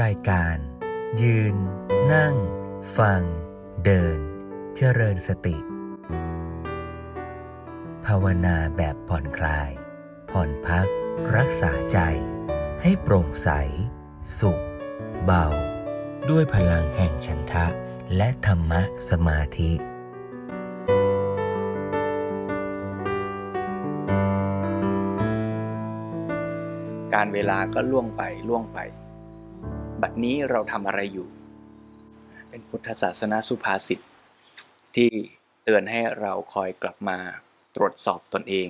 รายการ ยืน นั่ง ฟัง เดิน เจริญสติ ภาวนาแบบผ่อนคลาย ผ่อนพัก รักษาใจ ให้โปร่งใส สุข เบา ด้วยพลังแห่งฉันทะ และธรรมะสมาธิการเวลาก็ล่วงไปล่วงไป บัดนี้เราทำอะไรอยู่ เป็นพุทธศาสนาสุภาษิตที่เตือนให้เราคอยกลับมาตรวจสอบตนเอง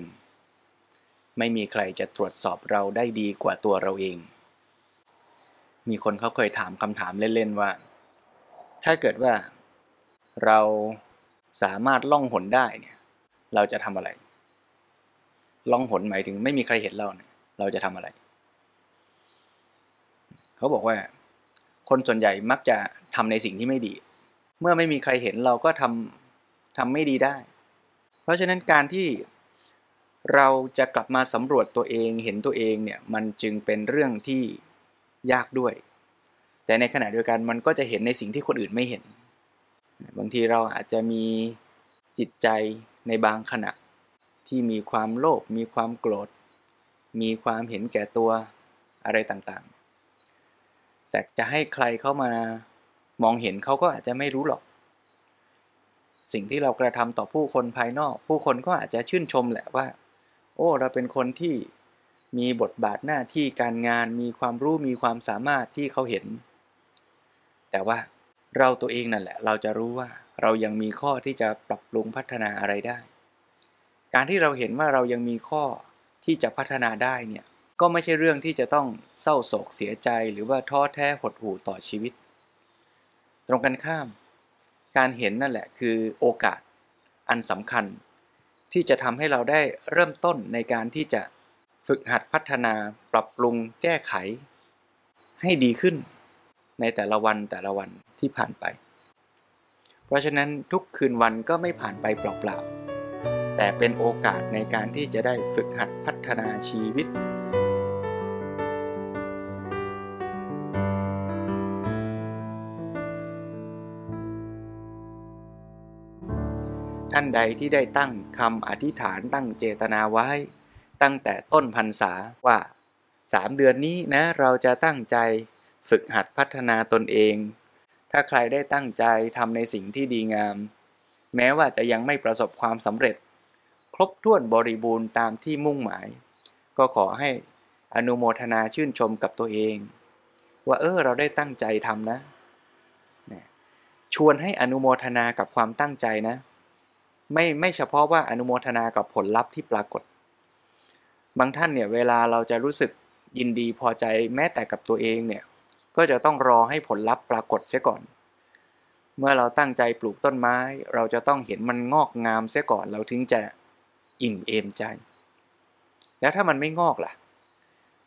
ไม่มีใครจะตรวจสอบเราได้ดีกว่าตัวเราเอง มีคนเขาเคยถามคำถามเล่น ๆ ว่า ถ้าเกิดว่าเราสามารถล่องหนได้เนี่ย เราจะทำอะไร ล่องหนหมายถึงไม่มีใครเห็นเราเนี่ย เราจะทำอะไร เขาบอกว่า คนส่วนใหญ่มักจะทำในสิ่งที่ไม่ดี เมื่อไม่มีใครเห็นเราก็ทำทำไม่ดีได้ เพราะฉะนั้นการที่เราจะกลับมาสำรวจตัวเองเห็นตัวเองเนี่ยมันจึงเป็นเรื่องที่ยากด้วย แต่ในขณะเดียวกันมันก็จะเห็นในสิ่งที่คนอื่นไม่เห็น บางทีเราอาจจะมีจิตใจในบางขณะที่มีความโลภมีความโกรธ มีความเห็นแก่ตัวอะไรต่างๆ แต่จะให้ใครเข้ามามองเห็นเขาก็อาจจะไม่รู้หรอก สิ่งที่เรากระทำต่อผู้คนภายนอก ผู้คนก็อาจจะชื่นชมแหละว่า โอ้ เราเป็นคนที่มีบทบาทหน้าที่การงานมีความรู้มีความสามารถที่เขาเห็น แต่ว่าเราตัวเองนั่นแหละ เราจะรู้ว่าเรายังมีข้อที่จะปรับปรุงพัฒนาอะไรได้ การที่เราเห็นว่าเรายังมีข้อที่จะพัฒนาได้เนี่ย ก็ไม่ใช่เรื่องที่จะต้องเศร้าโศกเสียใจหรือว่าท้อแท้หดหู่ต่อชีวิต ตรงกันข้าม การเห็นนั่นแหละคือโอกาสอันสำคัญ ที่จะทำให้เราได้เริ่มต้นในการที่จะฝึกหัดพัฒนาปรับปรุงแก้ไข ให้ดีขึ้น ในแต่ละวันแต่ละวันที่ผ่านไป เพราะฉะนั้นทุกคืนวันก็ไม่ผ่านไปเปล่าๆแต่เป็นโอกาสในการที่จะได้ฝึกหัดพัฒนาชีวิต ท่านใดที่ได้ตั้งคำอธิษฐานตั้งเจตนาไว้ ตั้งแต่ต้นพรรษาว่าสามเดือนนี้นะเราจะตั้งใจฝึกหัดพัฒนาตนเอง ถ้าใครได้ตั้งใจทำในสิ่งที่ดีงาม แม้ว่าจะยังไม่ประสบความสำเร็จ ครบถ้วนบริบูรณ์ตามที่มุ่งหมาย ก็ขอให้อนุโมทนาชื่นชมกับตัวเอง ว่าเออเราได้ตั้งใจทำนะ ชวนให้อนุโมทนากับความตั้งใจนะ ไม่ไม่เฉพาะว่าอนุโมทนากับผลลัพธ์ที่ปรากฏ บางท่านเนี่ยเวลาเราจะรู้สึกยินดีพอใจแม้แต่กับตัวเองเนี่ยก็จะต้องรอให้ผลลัพธ์ปรากฏเสียก่อน เมื่อเราตั้งใจปลูกต้นไม้ เราจะต้องเห็นมันงอกงามเสียก่อนเราถึงจะอิ่มเอมใจ แล้วถ้ามันไม่งอกล่ะ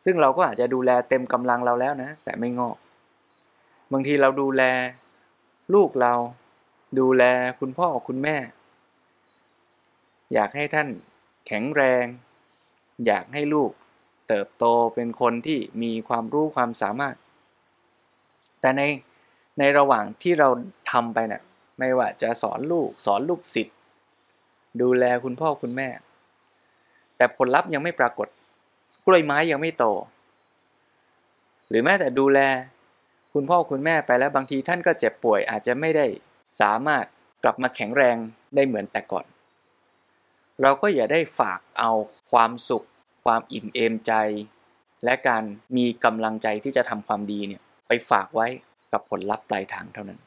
ซึ่งเราก็อาจจะดูแลเต็มกำลังเราแล้วนะ แต่ไม่งอก บางทีเราดูแลลูกเรา ดูแลคุณพ่อคุณแม่ อยากให้ท่านแข็งแรง อยากให้ลูกเติบโตเป็นคนที่มีความรู้ความสามารถ แต่ในในระหว่างที่เราทำไปเนะี่ยไม่ว่าจะสอนลูกสอนลูกศิษย์ดูแลคุณพ่อคุณแม่ แต่ผลลัพธ์ยังไม่ปรากฏ กล้วยไม้ยังไม่โต หรือแม้แต่ดูแลคุณพ่อคุณแม่ไปแล้วบางทีท่านก็เจ็บป่วยอาจจะไม่ได้สามารถกลับมาแข็งแรงได้เหมือนแต่ก่อน เราก็อย่าได้ฝากเอาความสุข ความอิ่มเอมใจ และการมีกำลังใจที่จะทำความดีเนี่ยไปฝากไว้กับผลลัพธ์ปลายทางเท่านั้น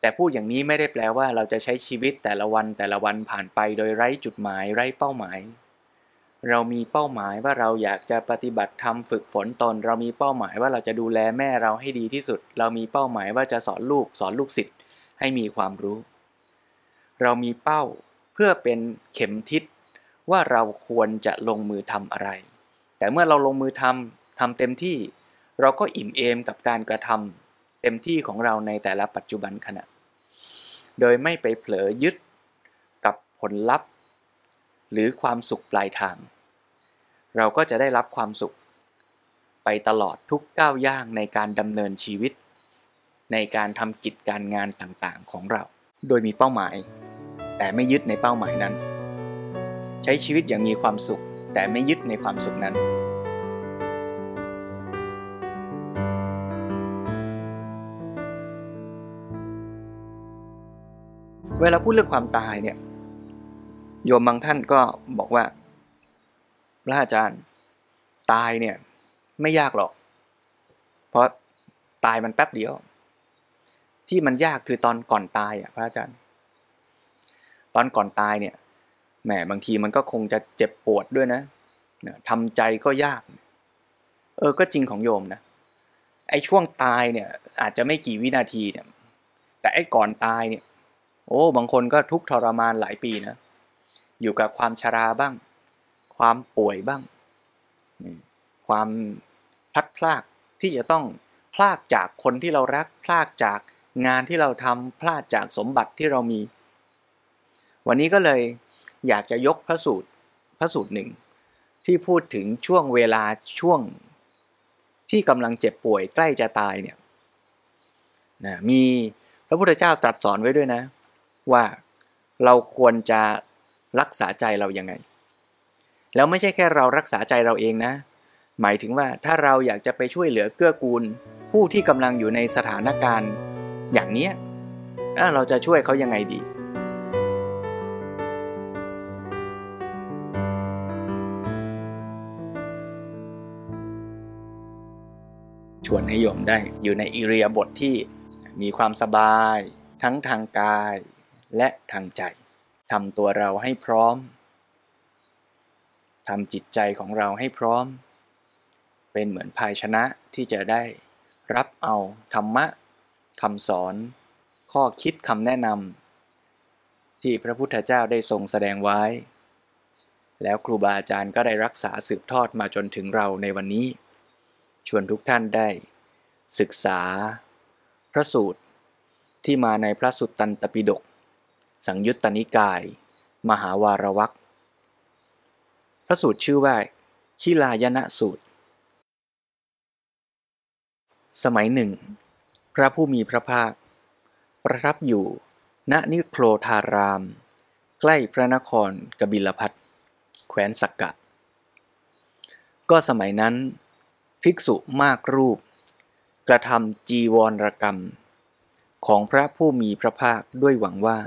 แต่พูดอย่างนี้ไม่ได้แปลว่าเราจะใช้ชีวิตแต่ละวันแต่ละวันผ่านไปโดยไร้จุดหมายไร้เป้าหมาย เรามีเป้าหมายว่าเราอยากจะปฏิบัติธรรมฝึกฝนตน เรามีเป้าหมายว่าเราจะดูแลแม่เราให้ดีที่สุด เรามีเป้าหมายว่าจะสอนลูกสอนลูกศิษย์ให้มีความรู้ เรามีเป้า พื่อเป็นเข็มทิศว่าเราควรจะลงมือทำอะไร แต่เมื่อเราลงมือทำทำเต็มที่ เราก็อิ่มเอมกับการกระทำเต็มที่ของเราในแต่ละปัจจุบันขณะ โดยไม่ไปเผลอยึดกับผลลัพธ์ หรือความสุขปลายทาง เราก็จะได้รับความสุข ไปไปตลอดทุกก้าวย่างในการดำเนินชีวิต ในการทำกิจการงานต่างๆของเรา โดยมีเป้าหมาย แต่ไม่ยึดในเป้าหมายนั้น ใช้ชีวิตอย่างมีความสุข แต่ไม่ยึดในความสุขนั้น เวลาพูดเรื่องความตายเนี่ยโยมบางท่านก็บอกว่าพระอาจารย์ตายเนี่ยไม่ยากหรอก เพราะตายมันแป๊บเดียว ที่มันยากคือตอนก่อนตายอะพระอาจารย์ อนก่อนตายเนี่ยแหมบางทีมันก็คงจะเจ็บปวดด้วยนะทำใจก็ยาก เออก็จริงของโยมนะไอ้ช่วงตายเนี่ย อาจจะไม่กี่วินาทีเนี่ย แต่ไอ้ก่อนตายเนี่ย โอ้บางคนก็ทุกทรมานหลายปีนะอยู่กับความชราบ้าง ความป่วยบ้าง ความพลัดพรากที่จะต้องพลากจากคนที่เรารักพลากจากงานที่เราทำพลาดจากสมบัติที่เรามี วันนี้ก็เลยอยากจะยกพระสูตรพระสูตรหนึ่ง ที่พูดถึงช่วงเวลาช่วงที่กำลังเจ็บป่วยใกล้จะตายเนี่ยนะมีพระพุทธเจ้าตรัสสอนไว้ด้วยนะ ว่าเราควรจะรักษาใจเรายังไง แล้วไม่ใช่แค่เรารักษาใจเราเองนะ หมายถึงว่าถ้าเราอยากจะไปช่วยเหลือเกื้อกูล ผู้ที่กำลังอยู่ในสถานการณ์อย่างนี้เราจะช่วยเขายังไงดี ชวนให้โยมได้อยู่ในอิเรียบทที่มีความสบาย ทั้งทางกายและทางใจทำตัวเราให้พร้อมทำจิตใจของเราให้พร้อม เป็นเหมือนภายชนะที่จะได้รับเอาธรรมะคำสอน ข้อคิดคำแนะนำที่พระพุทธเจ้าได้ทรงแสดงไว้ แล้วครูบาอาจารย์ก็ได้รักษาสืบทอดมาจนถึงเราในวันนี้ ชวนทุกท่านได้ ศึกษา พระสูตรที่มาในพระสุตตันตปิฎกสังยุตตนิกาย มหาวารวักพระสูตรชื่อว่าคิลายนะสูตร สมัยหนึ่ง พระผู้มีพระภาค ประทับอยู่ ณนิโครธาราม ใกล้พระนครกบิลพัทแคว้นสักกะ ก็สมัยนั้น ภิกษุมากรูป กระทำจีวรกรรม ของพระผู้มีพระภาคด้วยหวังว่า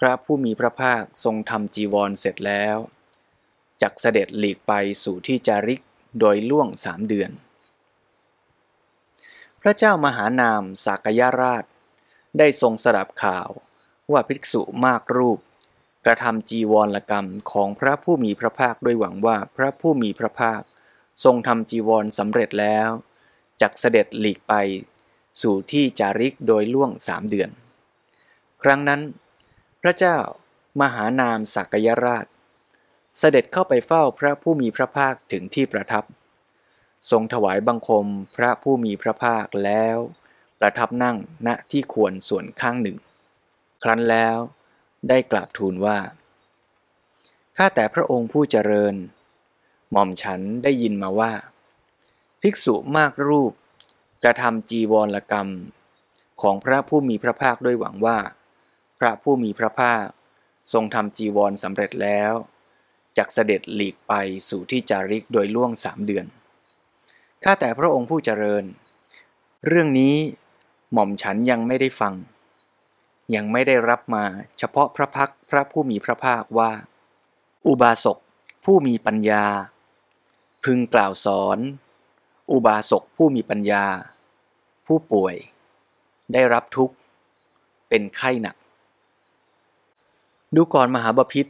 พระผู้มีพระภาคทรงทำจีวรเสร็จแล้วจักเสด็จหลีกไปสู่ที่จาริกโดยล่วงสามเดือน พระเจ้ามหานามสากยราช ได้ทรงสดับข่าวว่าภิกษุมากรูป กระทำจีวรกรรมของพระผู้มีพระภาคด้วยหวังว่าพระผู้มีพระภาค ทรงทำจีวรสำเร็จแล้วจักเสด็จหลีกไปสู่ที่จาริกโดยล่วงสามเดือน ครั้งนั้น พระเจ้ามหานามสักยราช เสด็จเข้าไปเฝ้าพระผู้มีพระภาคถึงที่ประทับ ทรงถวายบังคมพระผู้มีพระภาคแล้ว ประทับนั่งณที่ควรส่วนข้างหนึ่ง ครั้นแล้วได้กราบทูลว่า ข้าแต่พระองค์ผู้เจริญ หม่อมฉันได้ยินมาว่า ภิกษุมากรูป กระทำจีวรกรรม ของพระผู้มีพระภาคด้วยหวังว่า พระผู้มีพระภาค ทรงทำจีวรสำเร็จแล้วจากเสด็จหลีกไปสู่ที่จาริกโดยล่วงสามเดือน ข้าแต่พระองค์ผู้เจริญ เรื่องนี้หม่อมฉันยังไม่ได้ฟัง ยังไม่ได้รับมาเฉพาะพระพักพระผู้มีพระภาคว่า อุบาสกผู้มีปัญญา พึงกล่าวสอน อุบาสกผู้มีปัญญา ผู้ป่วย ได้รับทุกข์ เป็นไข้หนัก ดูก่อนมหาบพิษ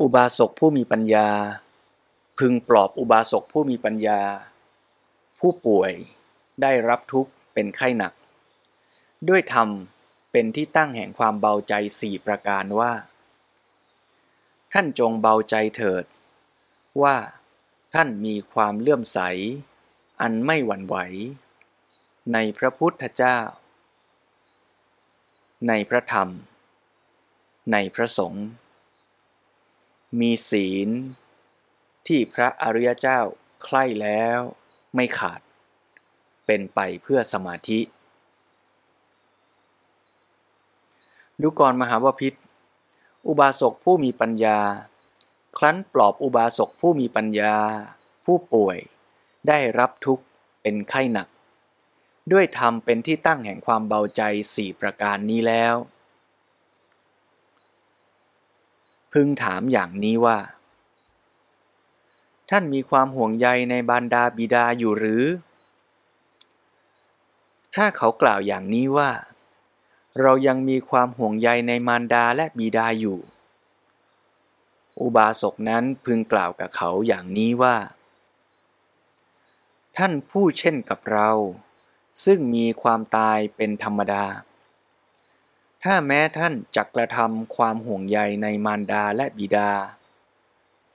อุบาสกผู้มีปัญญา พึงปลอบอุบาสกผู้มีปัญญา ผู้ป่วยได้รับทุกข์เป็นไข้หนัก ด้วยธรรมเป็นที่ตั้งแห่งความเบาใจสี่ประการว่า ท่านจงเบาใจเถิด ว่าท่านมีความเลื่อมใส อันไม่หวั่นไหว ในพระพุทธเจ้า ในพระธรรม ในพระสงฆ์มีศีล ที่พระอริยเจ้าใคร่แล้วไม่ขาด เป็นไปเพื่อสมาธิ ดูก่อนมหาวพิษอุบาสกผู้มีปัญญา ครั้นปลอบอุบาสกผู้มีปัญญา ผู้ป่วย ได้รับทุกข์เป็นไข้หนัก ด้วยธรรมเป็นที่ตั้งแห่งความเบาใจสี่ประการนี้แล้ว พึงถามอย่างนี้ว่า ท่านมีความห่วงใยในบรรดาบิดาอยู่หรือ ถ้าเขากล่าวอย่างนี้ว่า เรายังมีความห่วงใยในมารดาและบิดาอยู่ อุบาสกนั้นพึงกล่าวกับเขาอย่างนี้ว่า ท่านผู้เช่นกับเรา ซึ่งมีความตายเป็นธรรมดา ถ้าแม้ท่านจักกระทำความห่วงใยในมารดาและบิดา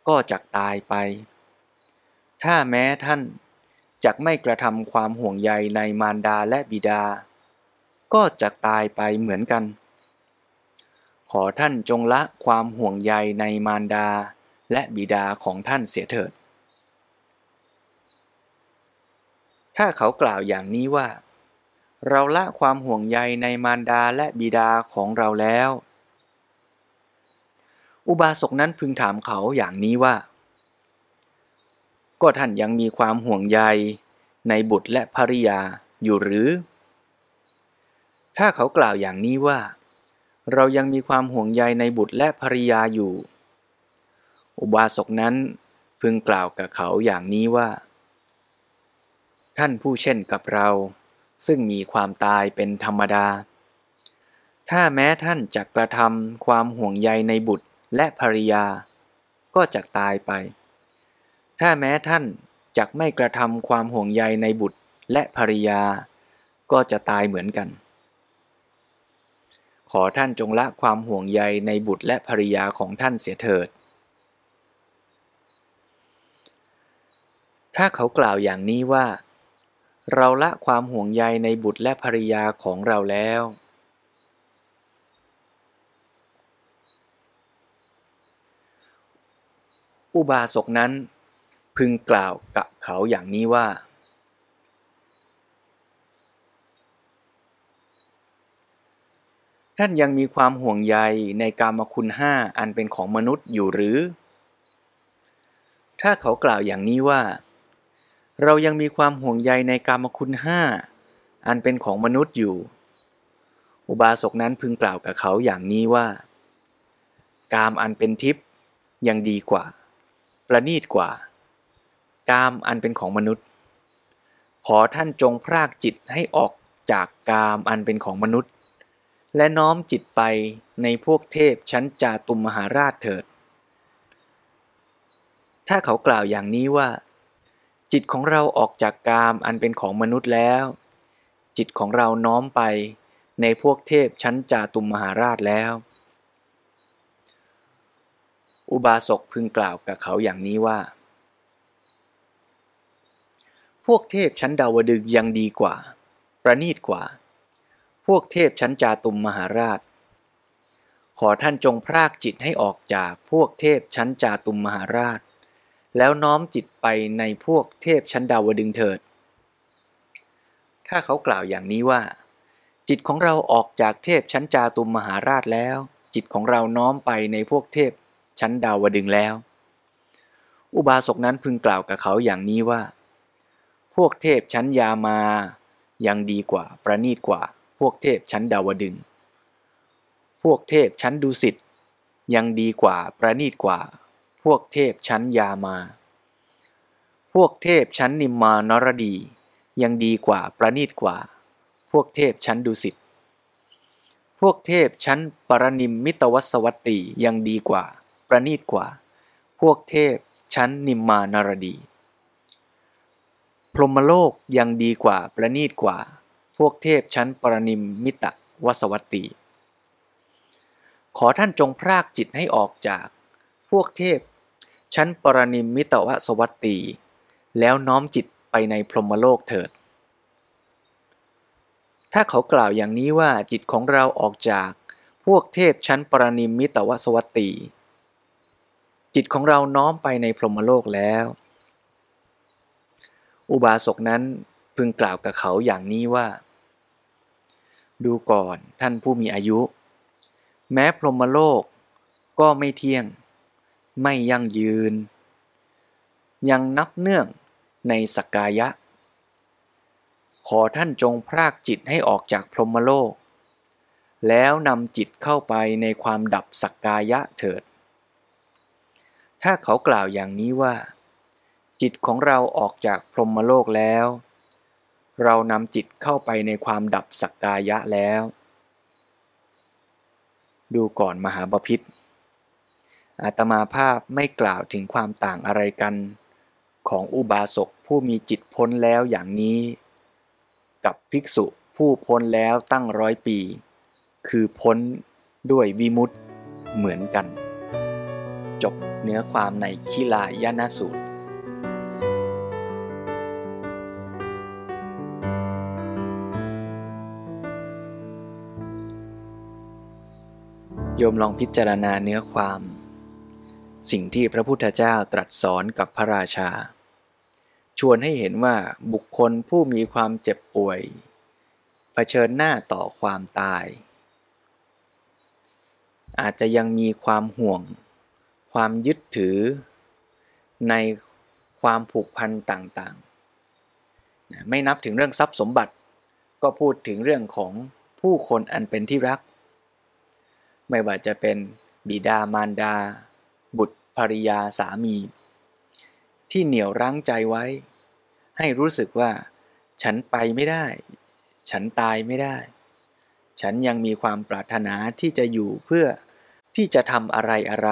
ก็จักตายไป ถ้าแม้ท่านจักไม่กระทำความห่วงใยในมารดาและบิดา ก็จะตายไปเหมือนกัน ขอท่านจงละความห่วงใยในมารดา และบิดาของท่านเสียเถิด ถ้าเขากล่าวอย่างนี้ว่า เราละความห่วงใยในมารดาและบิดาของเราแล้ว อุบาสกนั้นพึงถามเขาอย่างนี้ว่า ก็ท่านยังมีความห่วงใยในบุตรและภริยาอยู่หรือ ถ้าเขากล่าวอย่างนี้ว่า เรายังมีความห่วงใยในบุตรและภริยาอยู่ อุบาสกนั้นพึงกล่าวกับเขาอย่างนี้ว่า ท่านผู้เช่นกับเรา ซึ่งมีความตายเป็นธรรมดา ถ้าแม้ท่านจะกระทำความห่วงใยในบุตรและภริยา ก็จะตายไป ถ้าแม้ท่านจะไม่กระทำความห่วงใยในบุตรและภริยา ก็จะตายเหมือนกัน ขอท่านจงละความห่วงใยในบุตรและภริยาของท่านเสียเถิด ถ้าเขากล่าวอย่างนี้ว่า เราละความห่วงใยในบุตรและภริยาของเราแล้ว อุบาสกนั้นพึงกล่าวกับเขาอย่างนี้ว่า ท่านยังมีความห่วงใยในกามคุณห้าอันเป็นของมนุษย์อยู่หรือ ถ้าเขากล่าวอย่างนี้ว่า เรายังมีความห่วงใยในกามคุณห้าอันเป็นของมนุษย์อยู่ อุบาสกนั้นพึงกล่าวกับเขาอย่างนี้ว่า กามอันเป็นทิพย์ยังดีกว่า ประณีตกว่า กามอันเป็นของมนุษย์ ขอท่านจงพรากจิตให้ออกจากกามอันเป็นของมนุษย์ และน้อมจิตไปในพวกเทพชั้นจาตุมมหาราชเถิด ถ้าเขากล่าวอย่างนี้ว่า จิตของเราออกจากกามอันเป็นของมนุษย์แล้ว จิตของเราน้อมไปในพวกเทพชั้นจาตุมมหาราชแล้ว อุบาสกพึงกล่าวกับเขาอย่างนี้ว่า พวกเทพชั้นดาวดึงยังดีกว่า ประณีตกว่า พวกเทพชั้นจาตุมมหาราช ขอท่านจงพรากจิตให้ออกจากพวกเทพชั้นจาตุมมหาราช แล้วน้อมจิตไปในพวกเทพชั้นดาวดึงเถิด ถ้าเขากล่าวอย่างนี้ว่า จิตของเราออกจากเทพชั้นจาตุมมหาราชแล้ว จิตของเราน้อมไปในพวกเทพชั้นดาวดึงแล้ว อุบาสกนั้นพึงกล่าวกับเขาอย่างนี้ว่า พวกเทพชั้นยามา ยังดีกว่าประณีตกว่า พวกเทพชั้นดาวดึง พวกเทพชั้นดุสิตยังดีกว่าประณีตกว่า พวกเทพชั้นยามา พวกเทพชั้นนิมมานรดี ยังดีกว่าประณีตกว่า พวกเทพชั้นดุสิตพวกเทพชั้นปรนิมมิตวัสวัตติยังดีกว่า ประณีตกว่า พวกเทพชั้นนิมมานรดี พรหมโลกยังดีกว่าประณีตกว่า พวกเทพชั้นปรนิมมิตะวสวัตตี ขอท่านจงพรากจิตให้ออกจาก พวกเทพ ชั้นปรนิมมิตวสวัตตี แล้วน้อมจิตไปในพรหมโลกเถิด ถ้าเขากล่าวอย่างนี้ว่าจิตของเราออกจากพวกเทพชั้นปรนิมมิตวสวัตตี จิตของเราน้อมไปในพรหมโลกแล้ว อุบาสกนั้นพึงกล่าวกับเขาอย่างนี้ว่า ดูก่อนท่านผู้มีอายุ แม้พรหมโลกก็ไม่เที่ยง ไม่ยั่งยืน ยังนับเนื่องในสกกายะ ขอท่านจงพรากจิตให้ออกจากพรหมโลก แล้วนำจิตเข้าไปในความดับสักกายะเถิด ถ้าเขากล่าวอย่างนี้ว่า จิตของเราออกจากพรหมโลกแล้ว เรานำจิตเข้าไปในความดับสักกายะแล้ว ดูก่อนมหาบพิษอาตมาภาพไม่กล่าวถึงความต่างอะไรกัน ของอุบาสกผู้มีจิตพ้นแล้วอย่างนี้ กับภิกษุผู้พ้นแล้วตั้งร้อยปี คือพ้นด้วยวิมุตต์เหมือนกัน จบเนื้อความในคิลายานสูตร โยมลองพิจารณาเนื้อความ สิ่งที่พระพุทธเจ้าตรัสสอนกับพระราชา ชวนให้เห็นว่าบุคคลผู้มีความเจ็บป่วยเผชิญหน้าต่อความตาย อาจจะยังมีความห่วง ความยึดถือ ในความผูกพันต่างๆ ไม่นับถึงเรื่องทรัพย์สมบัติ ก็พูดถึงเรื่องของผู้คนอันเป็นที่รัก ไม่ว่าจะเป็นบิดามารดา บุตรภริยาสามี ที่เหนี่ยวรั้งใจไว้ ให้รู้สึกว่า ฉันไปไม่ได้ ฉันตายไม่ได้ ฉันยังมีความปรารถนาที่จะอยู่เพื่อที่จะทำอะไรอะไร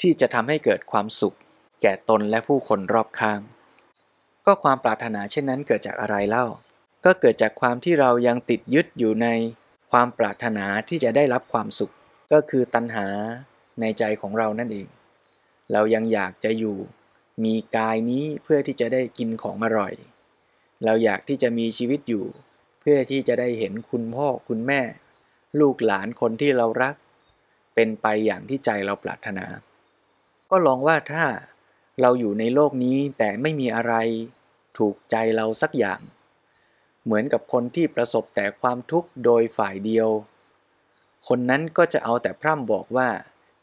ที่จะทำให้เกิดความสุข แก่ตนและผู้คนรอบข้าง ก็ความปรารถนาเช่นนั้นเกิดจากอะไรเล่า ก็เกิดจากความที่เรายังติดยึดอยู่ในความปรารถนาที่จะได้รับความสุข ก็คือตัณหาในใจของเรานั่นเอง เรายังอยากจะอยู่ มีกายนี้เพื่อที่จะได้กินของอร่อย เราอยากที่จะมีชีวิตอยู่ เพื่อที่จะได้เห็นคุณพ่อคุณแม่ ลูกหลานคนที่เรารัก เป็นไปอย่างที่ใจเราปรารถนา ก็ลองว่าถ้าเราอยู่ในโลกนี้แต่ไม่มีอะไรถูกใจเราสักอย่าง เหมือนกับคนที่ประสบแต่ความทุกข์โดยฝ่ายเดียว คนนั้นก็จะเอาแต่พร่ำบอกว่า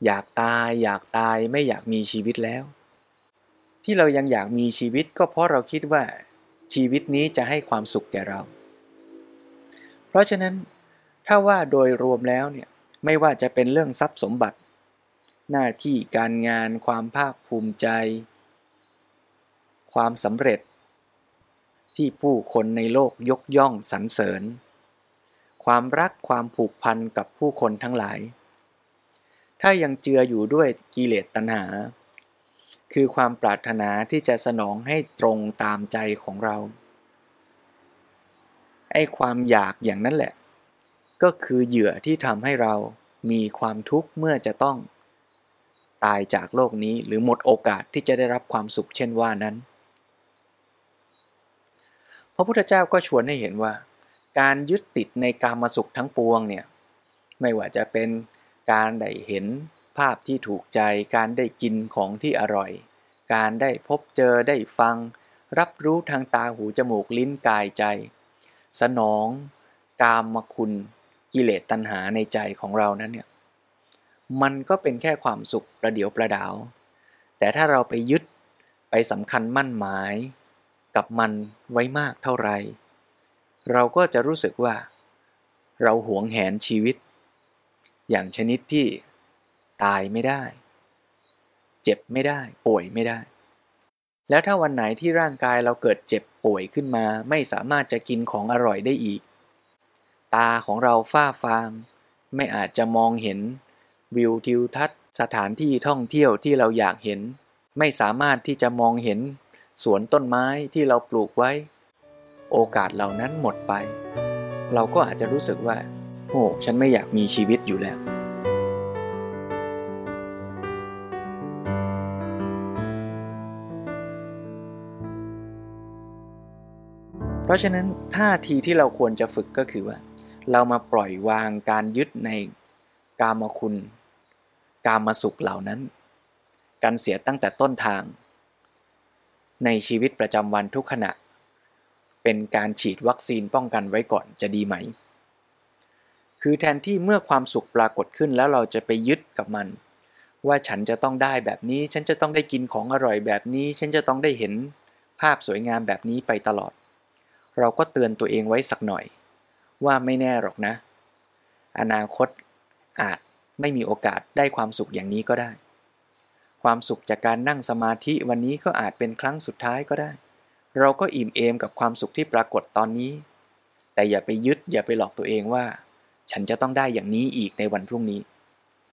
อยากตาย อยากตายไม่อยากมีชีวิตแล้ว ที่เรายังอยากมีชีวิตก็เพราะเราคิดว่า ชีวิตนี้จะให้ความสุขแก่เรา เพราะฉะนั้น ถ้าว่าโดยรวมแล้วเนี่ยไม่ว่าจะเป็นเรื่องทรัพย์สมบัติ หน้าที่การงานความภาคภูมิใจ ความสำเร็จ ที่ผู้คนในโลกยกย่องสรรเสริญ ความรักความผูกพันกับผู้คนทั้งหลาย ถ้ายังเจืออยู่ด้วยกิเลสตัณหา คือความปรารถนาที่จะสนองให้ตรงตามใจของเรา ไอ้ความอยากอย่างนั้นแหละ ก็คือเหยื่อที่ทำให้เรามีความทุกข์เมื่อจะต้อง ตายจากโลกนี้หรือหมดโอกาสที่จะได้รับความสุขเช่นว่านั้น พระพุทธเจ้าก็ชวนให้เห็นว่า การยึดติดในการมาสุขทั้งปวงเนี่ยไม่ว่าจะเป็นการได้เห็นภาพที่ถูกใจ การได้กินของที่อร่อย การได้พบเจอได้ฟัง รับรู้ทางตาหูจมูกลิ้นกายใจ สนองกามมคุณกิเลสตัณหาในใจของเรานั้นเนี่ยมันก็เป็นแค่ความสุขประเดียวประดาว แต่ถ้าเราไปยึดไปสำคัญมั่นหมาย กับมันไว้มากเท่าไหร่ เราก็จะรู้สึกว่า เราหวงแหนชีวิต อย่างชนิดที่ตายไม่ได้ เจ็บไม่ได้ ป่วยไม่ได้ แล้วถ้าวันไหนที่ร่างกายเราเกิดเจ็บป่วยขึ้นมา ไม่สามารถจะกินของอร่อยได้อีก ตาของเราฝ้าฟาง ไม่อาจจะมองเห็น วิวทิวทัศน์ สถานที่ท่องเที่ยวที่เราอยากเห็น ไม่สามารถที่จะมองเห็นสวนต้นไม้ที่เราปลูกไว้ โอกาสเหล่านั้นหมดไป เราก็อาจจะรู้สึกว่า โอ้ ฉันไม่อยากมีชีวิตอยู่แล้ว เพราะฉะนั้นท่าทีที่เราควรจะฝึกก็คือว่า เรามาปล่อยวางการยึดในกามคุณ กามาสุขเหล่านั้น การเสียตั้งแต่ต้นทาง ในชีวิตประจำวันทุกขณะ เป็นการฉีดวัคซีนป้องกันไว้ก่อนจะดีไหม คือแทนที่เมื่อความสุขปรากฏขึ้นแล้วเราจะไปยึดกับมัน ว่าฉันจะต้องได้แบบนี้ ฉันจะต้องได้กินของอร่อยแบบนี้ ฉันจะต้องได้เห็นภาพสวยงามแบบนี้ไปตลอด เราก็เตือนตัวเองไว้สักหน่อย ว่าไม่แน่หรอกนะ อนาคตอาจไม่มีโอกาสได้ความสุขอย่างนี้ก็ได้ ความสุขจากการนั่งสมาธิวันนี้ก็อาจเป็นครั้งสุดท้ายก็ได้ เราก็อิ่มเอมกับความสุขที่ปรากฏตอนนี้ แต่อย่าไปยึดอย่าไปหลอกตัวเองว่า ฉันจะต้องได้อย่างนี้อีกในวันพรุ่งนี้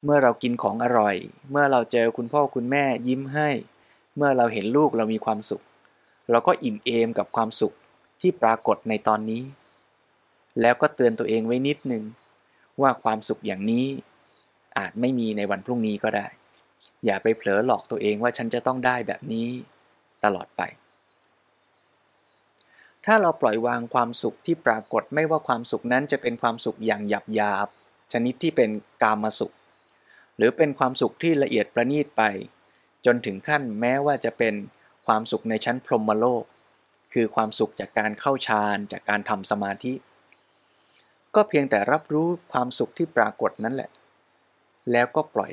เมื่อเรากินของอร่อย เมื่อเราเจอคุณพ่อคุณแม่ยิ้มให้ เมื่อเราเห็นลูกเรามีความสุข เราก็อิ่มเอมกับความสุขที่ปรากฏในตอนนี้ แล้วก็เตือนตัวเองไว้นิดนึงว่าความสุขอย่างนี้ อาจไม่มีในวันพรุ่งนี้ก็ได้ อย่าไปเผลอหลอกตัวเองว่าฉันจะต้องได้แบบนี้ตลอดไป ถ้าเราปล่อยวางความสุขที่ปรากฏไม่ว่าความสุขนั้นจะเป็นความสุขอย่างหยาบหยาบชนิดที่เป็นกามสุข หรือเป็นความสุขที่ละเอียดประณีตไป จนถึงขั้นแม้ว่าจะเป็นความสุขในชั้นพรหมโลก คือความสุขจากการเข้าฌานจากการทำสมาธิ ก็เพียงแต่รับรู้ความสุขที่ปรากฏนั่นแหละ แล้วก็ปล่อย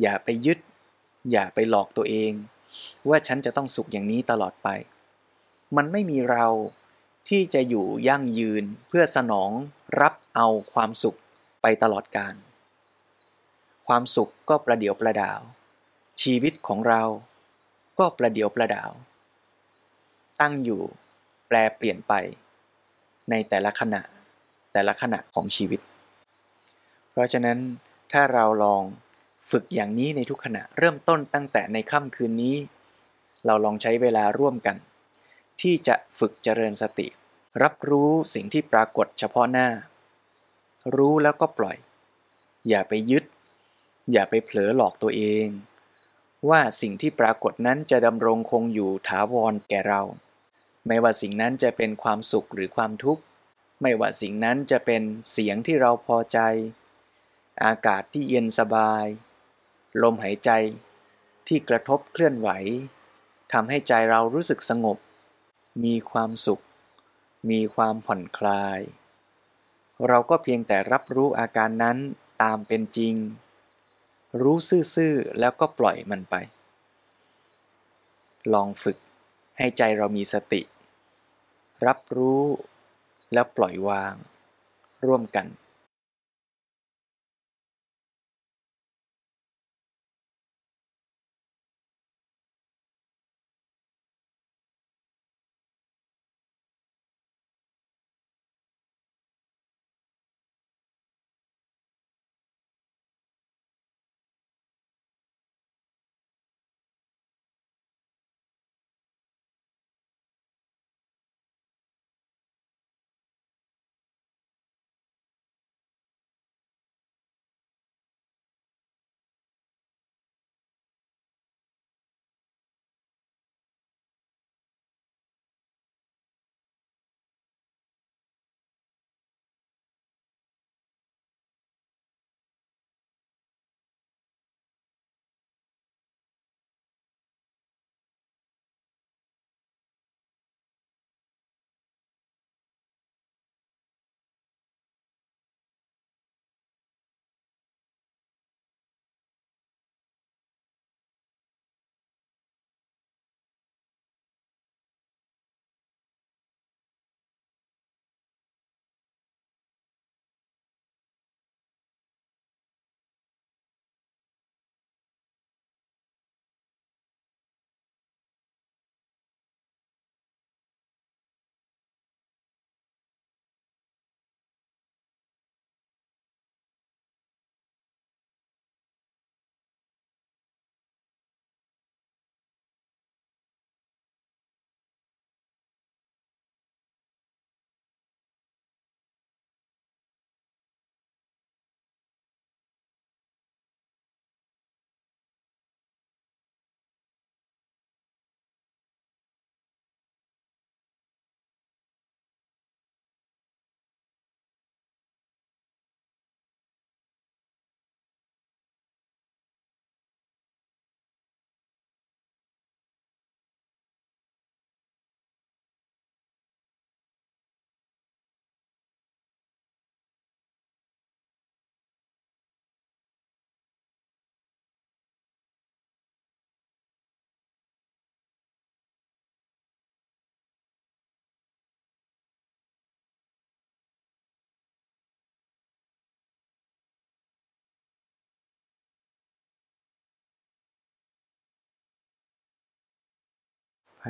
อย่าไปยึด อย่าไปหลอกตัวเอง ว่าฉันจะต้องสุขอย่างนี้ตลอดไป มันไม่มีเราที่จะอยู่ยั่งยืนเพื่อสนองรับเอาความสุขไปตลอดกาลความสุขก็ประเดียวประดาว ชีวิตของเราก็ประเดียวประดาว ตั้งอยู่แปลเปลี่ยนไป ในแต่ละขณะแต่ละขณะของชีวิต เพราะฉะนั้นถ้าเราลองฝึกอย่างนี้ในทุกขณะเริ่มต้นตั้งแต่ในค่ำคืนนี้ เราลองใช้เวลาร่วมกัน ที่จะฝึกเจริญสติ รับรู้สิ่งที่ปรากฏเฉพาะหน้า รู้แล้วก็ปล่อย อย่าไปยึด อย่าไปเผลอหลอกตัวเอง ว่าสิ่งที่ปรากฏนั้นจะดำรงคงอยู่ถาวรแก่เรา ไม่ว่าสิ่งนั้นจะเป็นความสุขหรือความทุกข์ ไม่ว่าสิ่งนั้นจะเป็นเสียงที่เราพอใจ อากาศที่เย็นสบาย ลมหายใจที่กระทบเคลื่อนไหวทำให้ใจเรารู้สึกสงบ มีความสุข มีความผ่อนคลาย เราก็เพียงแต่รับรู้อาการนั้นตามเป็นจริง รู้ซื่อๆแล้วก็ปล่อยมันไป ลองฝึกให้ใจเรามีสติ รับรู้แล้วปล่อยวาง ร่วมกัน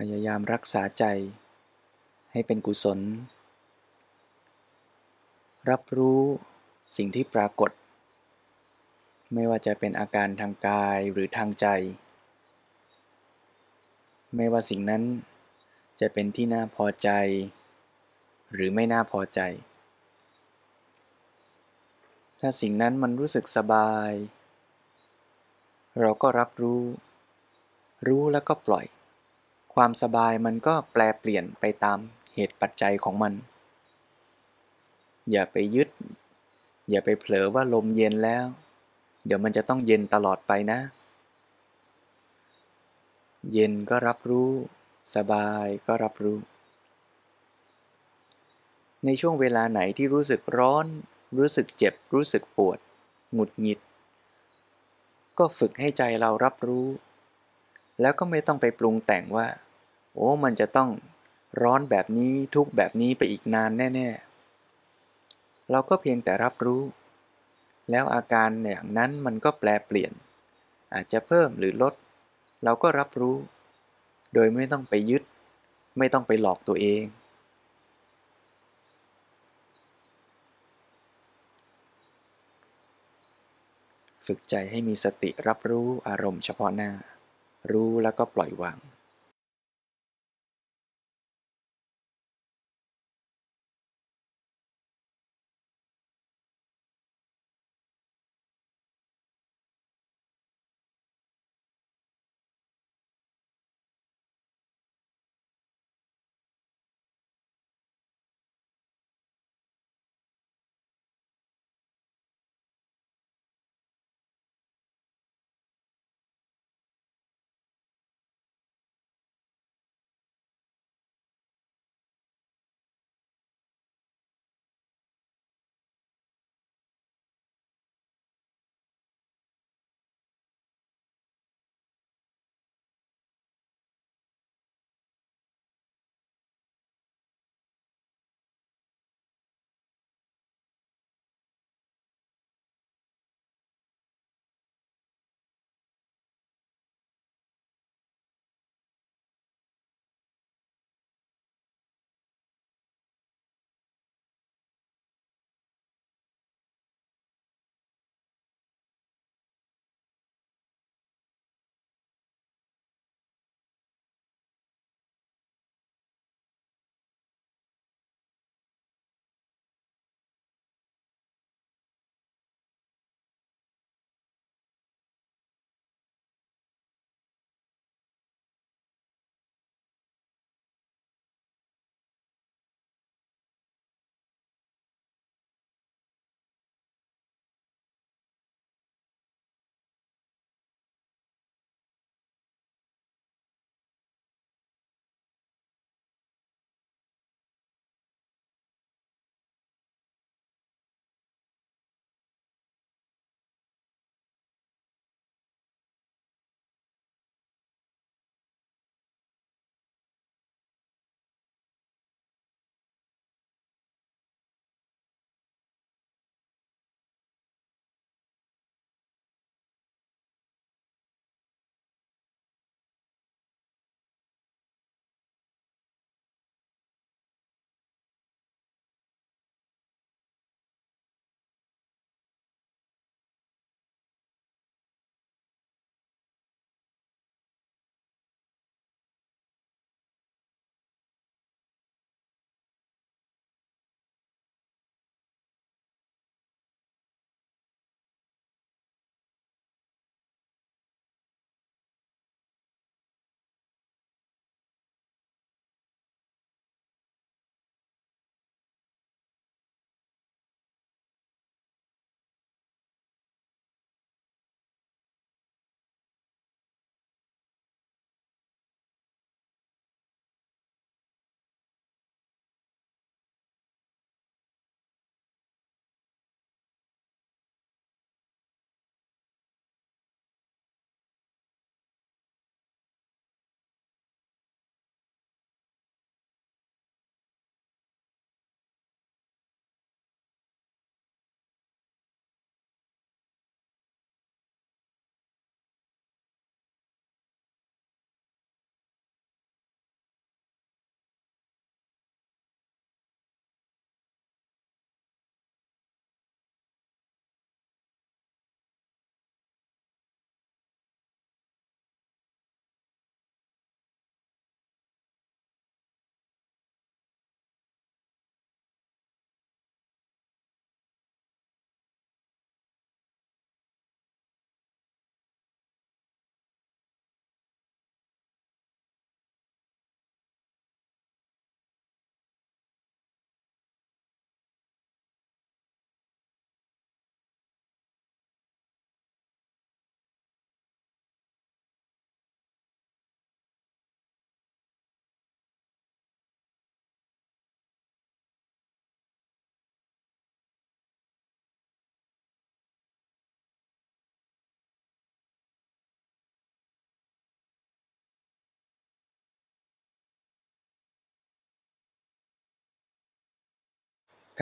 พยายามรักษาใจให้เป็นกุศล รับรู้สิ่งที่ปรากฏ ไม่ว่าจะเป็นอาการทางกายหรือทางใจ ไม่ว่าสิ่งนั้นจะเป็นที่น่าพอใจ หรือไม่น่าพอใจ ถ้าสิ่งนั้นมันรู้สึกสบาย เราก็รับรู้ รู้แล้วก็ปล่อย ความสบายมันก็แปลเปลี่ยนไปตามเหตุปัจจัยของมัน อย่าไปยึด อย่าไปเผลอว่าลมเย็นแล้ว เดี๋ยวมันจะต้องเย็นตลอดไปนะ เย็นก็รับรู้ สบายก็รับรู้ ในช่วงเวลาไหนที่รู้สึกร้อน รู้สึกเจ็บ รู้สึกปวด หงุดหงิด ก็ฝึกให้ใจเรารับรู้แล้วก็ไม่ต้องไปปรุงแต่งว่า โอ้มันจะต้องร้อนแบบนี้ทุกแบบนี้ไปอีกนานแน่ ๆ เราก็เพียงแต่รับรู้ แล้วอาการอย่างนั้นมันก็แปลเปลี่ยน อาจจะเพิ่มหรือลด เราก็รับรู้ โดยไม่ต้องไปยึด ไม่ต้องไปหลอกตัวเอง ฝึกใจให้มีสติรับรู้อารมณ์เฉพาะหน้า รู้แล้วก็ปล่อยวาง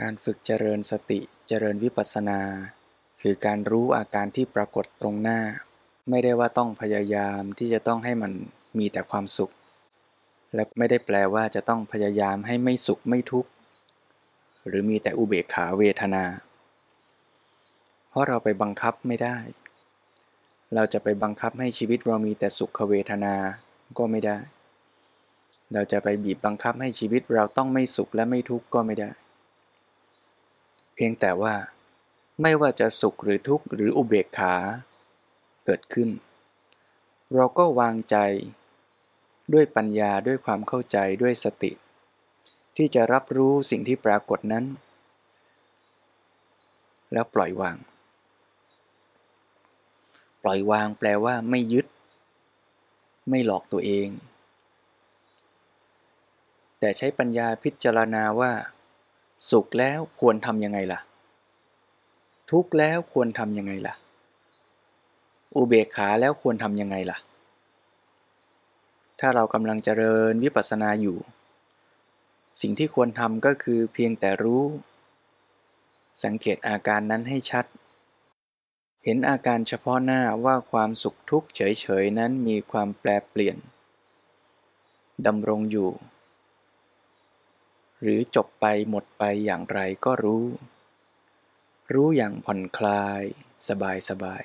การฝึกเจริญสติเจริญวิปัสสนา คือการรู้อาการที่ปรากฏตรงหน้า ไม่ได้ว่าต้องพยายามที่จะต้องให้มันมีแต่ความสุข และไม่ได้แปลว่าจะต้องพยายามให้ไม่สุขไม่ทุกข์หรือมีแต่อุเบกขาเวทนา เพราะเราไปบังคับไม่ได้ เราจะไปบังคับให้ชีวิตเรามีแต่สุขเวทนาก็ไม่ได้ เราจะไปบีบบังคับให้ชีวิตเราต้องไม่สุขและไม่ทุกข์ก็ไม่ได้ พียงแต่ว่า ไม่ว่าจะสุขหรือทุกข์หรืออุเบกขา เกิดขึ้น เราก็วางใจ ด้วยปัญญาด้วยความเข้าใจด้วยสติ ที่จะรับรู้สิ่งที่ปรากฏนั้น แล้วปล่อยวาง ปล่อยวางแปลว่าไม่ยึด ไม่หลอกตัวเอง แต่ใช้ปัญญาพิจารณาว่า สุขแล้วควรทำยังไงล่ะ ทุกข์แล้วควรทำยังไงล่ะ อุเบกขาแล้วควรทำยังไงล่ะ ถ้าเรากำลังเจริญวิปัสสนาอยู่ สิ่งที่ควรทำก็คือเพียงแต่รู้ สังเกตอาการนั้นให้ชัด เห็นอาการเฉพาะหน้าว่าความสุขทุกข์เฉยๆนั้นมีความแปรเปลี่ยนดำรงอยู่ หรือจบไปหมดไปอย่างไรก็รู้ รู้อย่างผ่อนคลาย สบายสบาย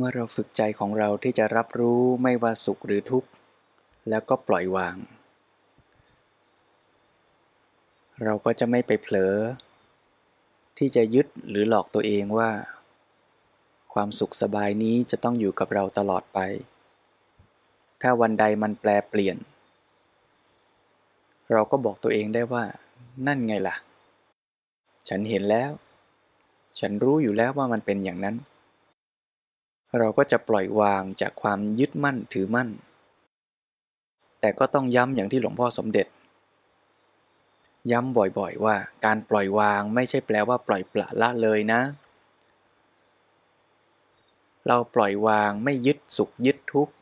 เมื่อเราฝึกใจของเราที่จะรับรู้ไม่ว่าสุขหรือทุกข์ แล้วก็ปล่อยวาง เราก็จะไม่ไปเผลอ ที่จะยึดหรือหลอกตัวเองว่า ความสุขสบายนี้จะต้องอยู่กับเราตลอดไป ถ้าวันใดมันแปลเปลี่ยน เราก็บอกตัวเองได้ว่า นั่นไงล่ะ ฉันเห็นแล้ว ฉันรู้อยู่แล้วว่ามันเป็นอย่างนั้น เราก็จะปล่อยวางจากความยึดมั่นถือมั่น แต่ก็ต้องย้ำอย่างที่หลวงพ่อสมเด็จ ย้ำบ่อยๆว่าการปล่อยวางไม่ใช่แปลว่าปล่อยปละละเลยนะ เราปล่อยวางไม่ยึดสุขยึดทุกข์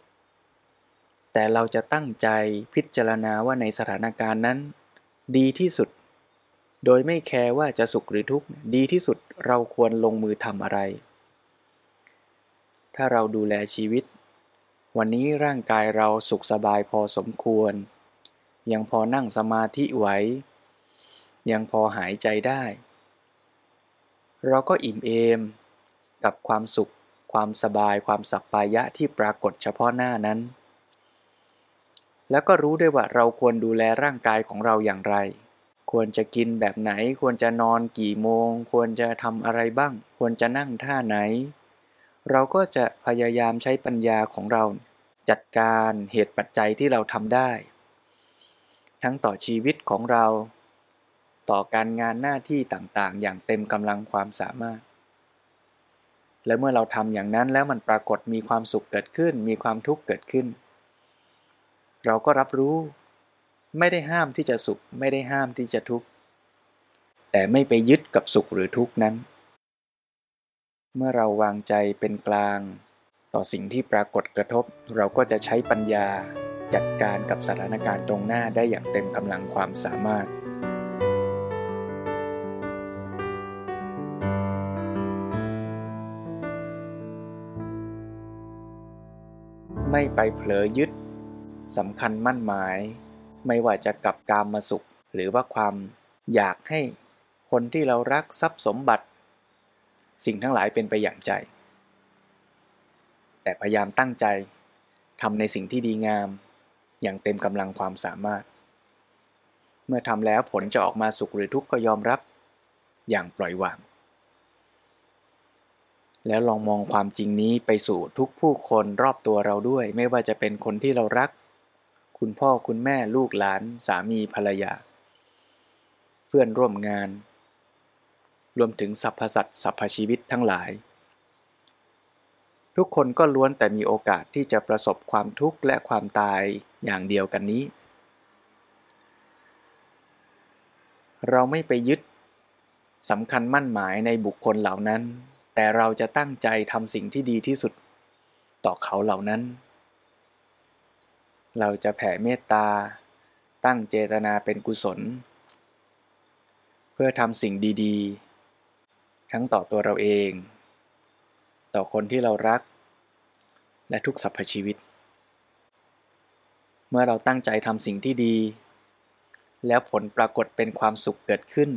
แต่เราจะตั้งใจพิจารณาว่าในสถานการณ์นั้น ดีที่สุด โดยไม่แคร์ว่าจะสุขหรือทุกข์ดีที่สุดเราควรลงมือทำอะไร ถ้าเราดูแลชีวิต วันนี้ร่างกายเราสุขสบายพอสมควร ยังพอนั่งสมาธิไหว ยังพอหายใจได้ เราก็อิ่มเอม กับความสุข ความสบาย ความสัปปายะที่ปรากฏเฉพาะหน้านั้น แล้วก็รู้ด้วยว่าเราควรดูแลร่างกายของเราอย่างไรควรจะกินแบบไหน ควรจะนอนกี่โมง ควรจะทำอะไรบ้าง ควรจะนั่งท่าไหน เราก็จะพยายามใช้ปัญญาของเรา จัดการเหตุปัจจัยที่เราทำได้ ทั้งต่อชีวิตของเรา ต่อการงานหน้าที่ต่างๆ อย่างเต็มกำลังความสามารถ และเมื่อเราทำอย่างนั้นแล้วมันปรากฏมีความสุขเกิดขึ้น มีความทุกข์เกิดขึ้น เราก็รับรู้ ไม่ได้ห้ามที่จะสุข ไม่ได้ห้ามที่จะทุกข์แต่ไม่ไปยึดกับสุขหรือทุกข์นั้น เมื่อเราวางใจเป็นกลาง ต่อสิ่งที่ปรากฏกระทบ เราก็จะใช้ปัญญา จัดการกับสถานการณ์ตรงหน้าได้อย่างเต็มกำลังความสามารถไม่ไปเผลอยึดสำคัญมั่นหมาย ไม่ว่าจะกับกามมาสุข หรือว่าความอยากให้คนที่เรารักทรัพย์สมบัติ สิ่งทั้งหลายเป็นไปอย่างใจ แต่พยายามตั้งใจทำในสิ่งที่ดีงาม อย่างเต็มกำลังความสามารถ เมื่อทำแล้วผลจะออกมาสุขหรือทุกข์ก็ยอมรับ อย่างปล่อยวาง แล้วลองมองความจริงนี้ไปสู่ทุกผู้คนรอบตัวเราด้วย ไม่ว่าจะเป็นคนที่เรารัก คุณพ่อคุณแม่ลูกหลาน สามีภรรยา เพื่อนร่วมงาน รวมถึงสรรพสัตว์สรรพชีวิตทั้งหลาย ทุกคนก็ล้วนแต่มีโอกาสที่จะประสบความทุกข์และความตายอย่างเดียวกันนี้ เราไม่ไปยึดสำคัญมั่นหมายในบุคคลเหล่านั้น แต่เราจะตั้งใจทำสิ่งที่ดีที่สุด ต่อเขาเหล่านั้น เราจะแผ่เมตตา ตั้งเจตนาเป็นกุศล เพื่อทำสิ่งดี ๆ ทั้งต่อตัวเราเอง ต่อคนที่เรารัก และทุกสรรพชีวิต เมื่อเราตั้งใจทำสิ่งที่ดี แล้วผลปรากฏเป็นความสุขเกิดขึ้น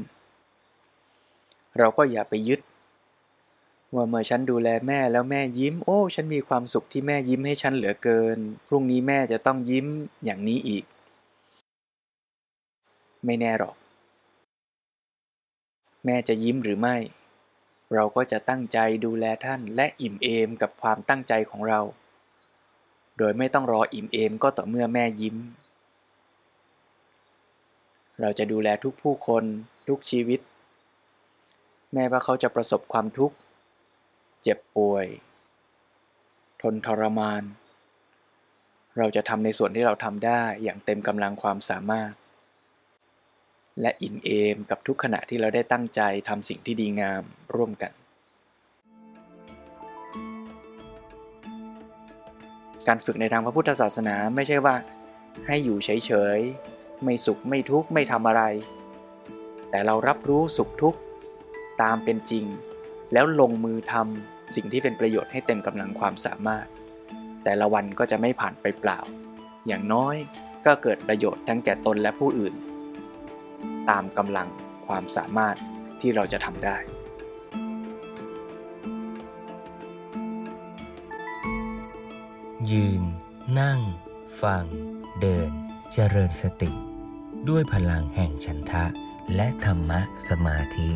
เราก็อย่าไปยึด ว่าเมื่อฉันดูแลแม่แล้วแม่ยิ้ม โอ้ ฉันมีความสุขที่แม่ยิ้มให้ฉันเหลือเกิน พรุ่งนี้แม่จะต้องยิ้มอย่างนี้อีก ไม่แน่หรอกแม่จะยิ้มหรือไม่ เราก็จะตั้งใจดูแลท่านและอิ่มเอมกับความตั้งใจของเรา โดยไม่ต้องรออิ่มเอมก็ต่อเมื่อแม่ยิ้ม เราจะดูแลทุกผู้คนทุกชีวิต แม้ว่าเขาจะประสบความทุกข์ เจ็บป่วย ทนทรมาน เราจะทำในส่วนที่เราทำได้อย่างเต็มกำลังความสามารถ และอิ่มเอมกับทุกขณะที่เราได้ตั้งใจทำสิ่งที่ดีงามร่วมกัน การฝึกในทางพระพุทธศาสนาไม่ใช่ว่า ให้อยู่เฉยๆ ไม่สุขไม่ทุกข์ไม่ทำอะไร แต่เรารับรู้สุขทุกข์ตามเป็นจริง แล้วลงมือทำสิ่งที่เป็นประโยชน์ให้เต็มกำลังความสามารถ แต่ละวันก็จะไม่ผ่านไปเปล่า อย่างน้อยก็เกิดประโยชน์ทั้งแก่ตนและผู้อื่น ตามกำลังความสามารถที่เราจะทำได้ ยืน นั่ง ฟัง เดิน เจริญสติ ด้วยพลังแห่งฉันทะ และธรรมะสมาธิ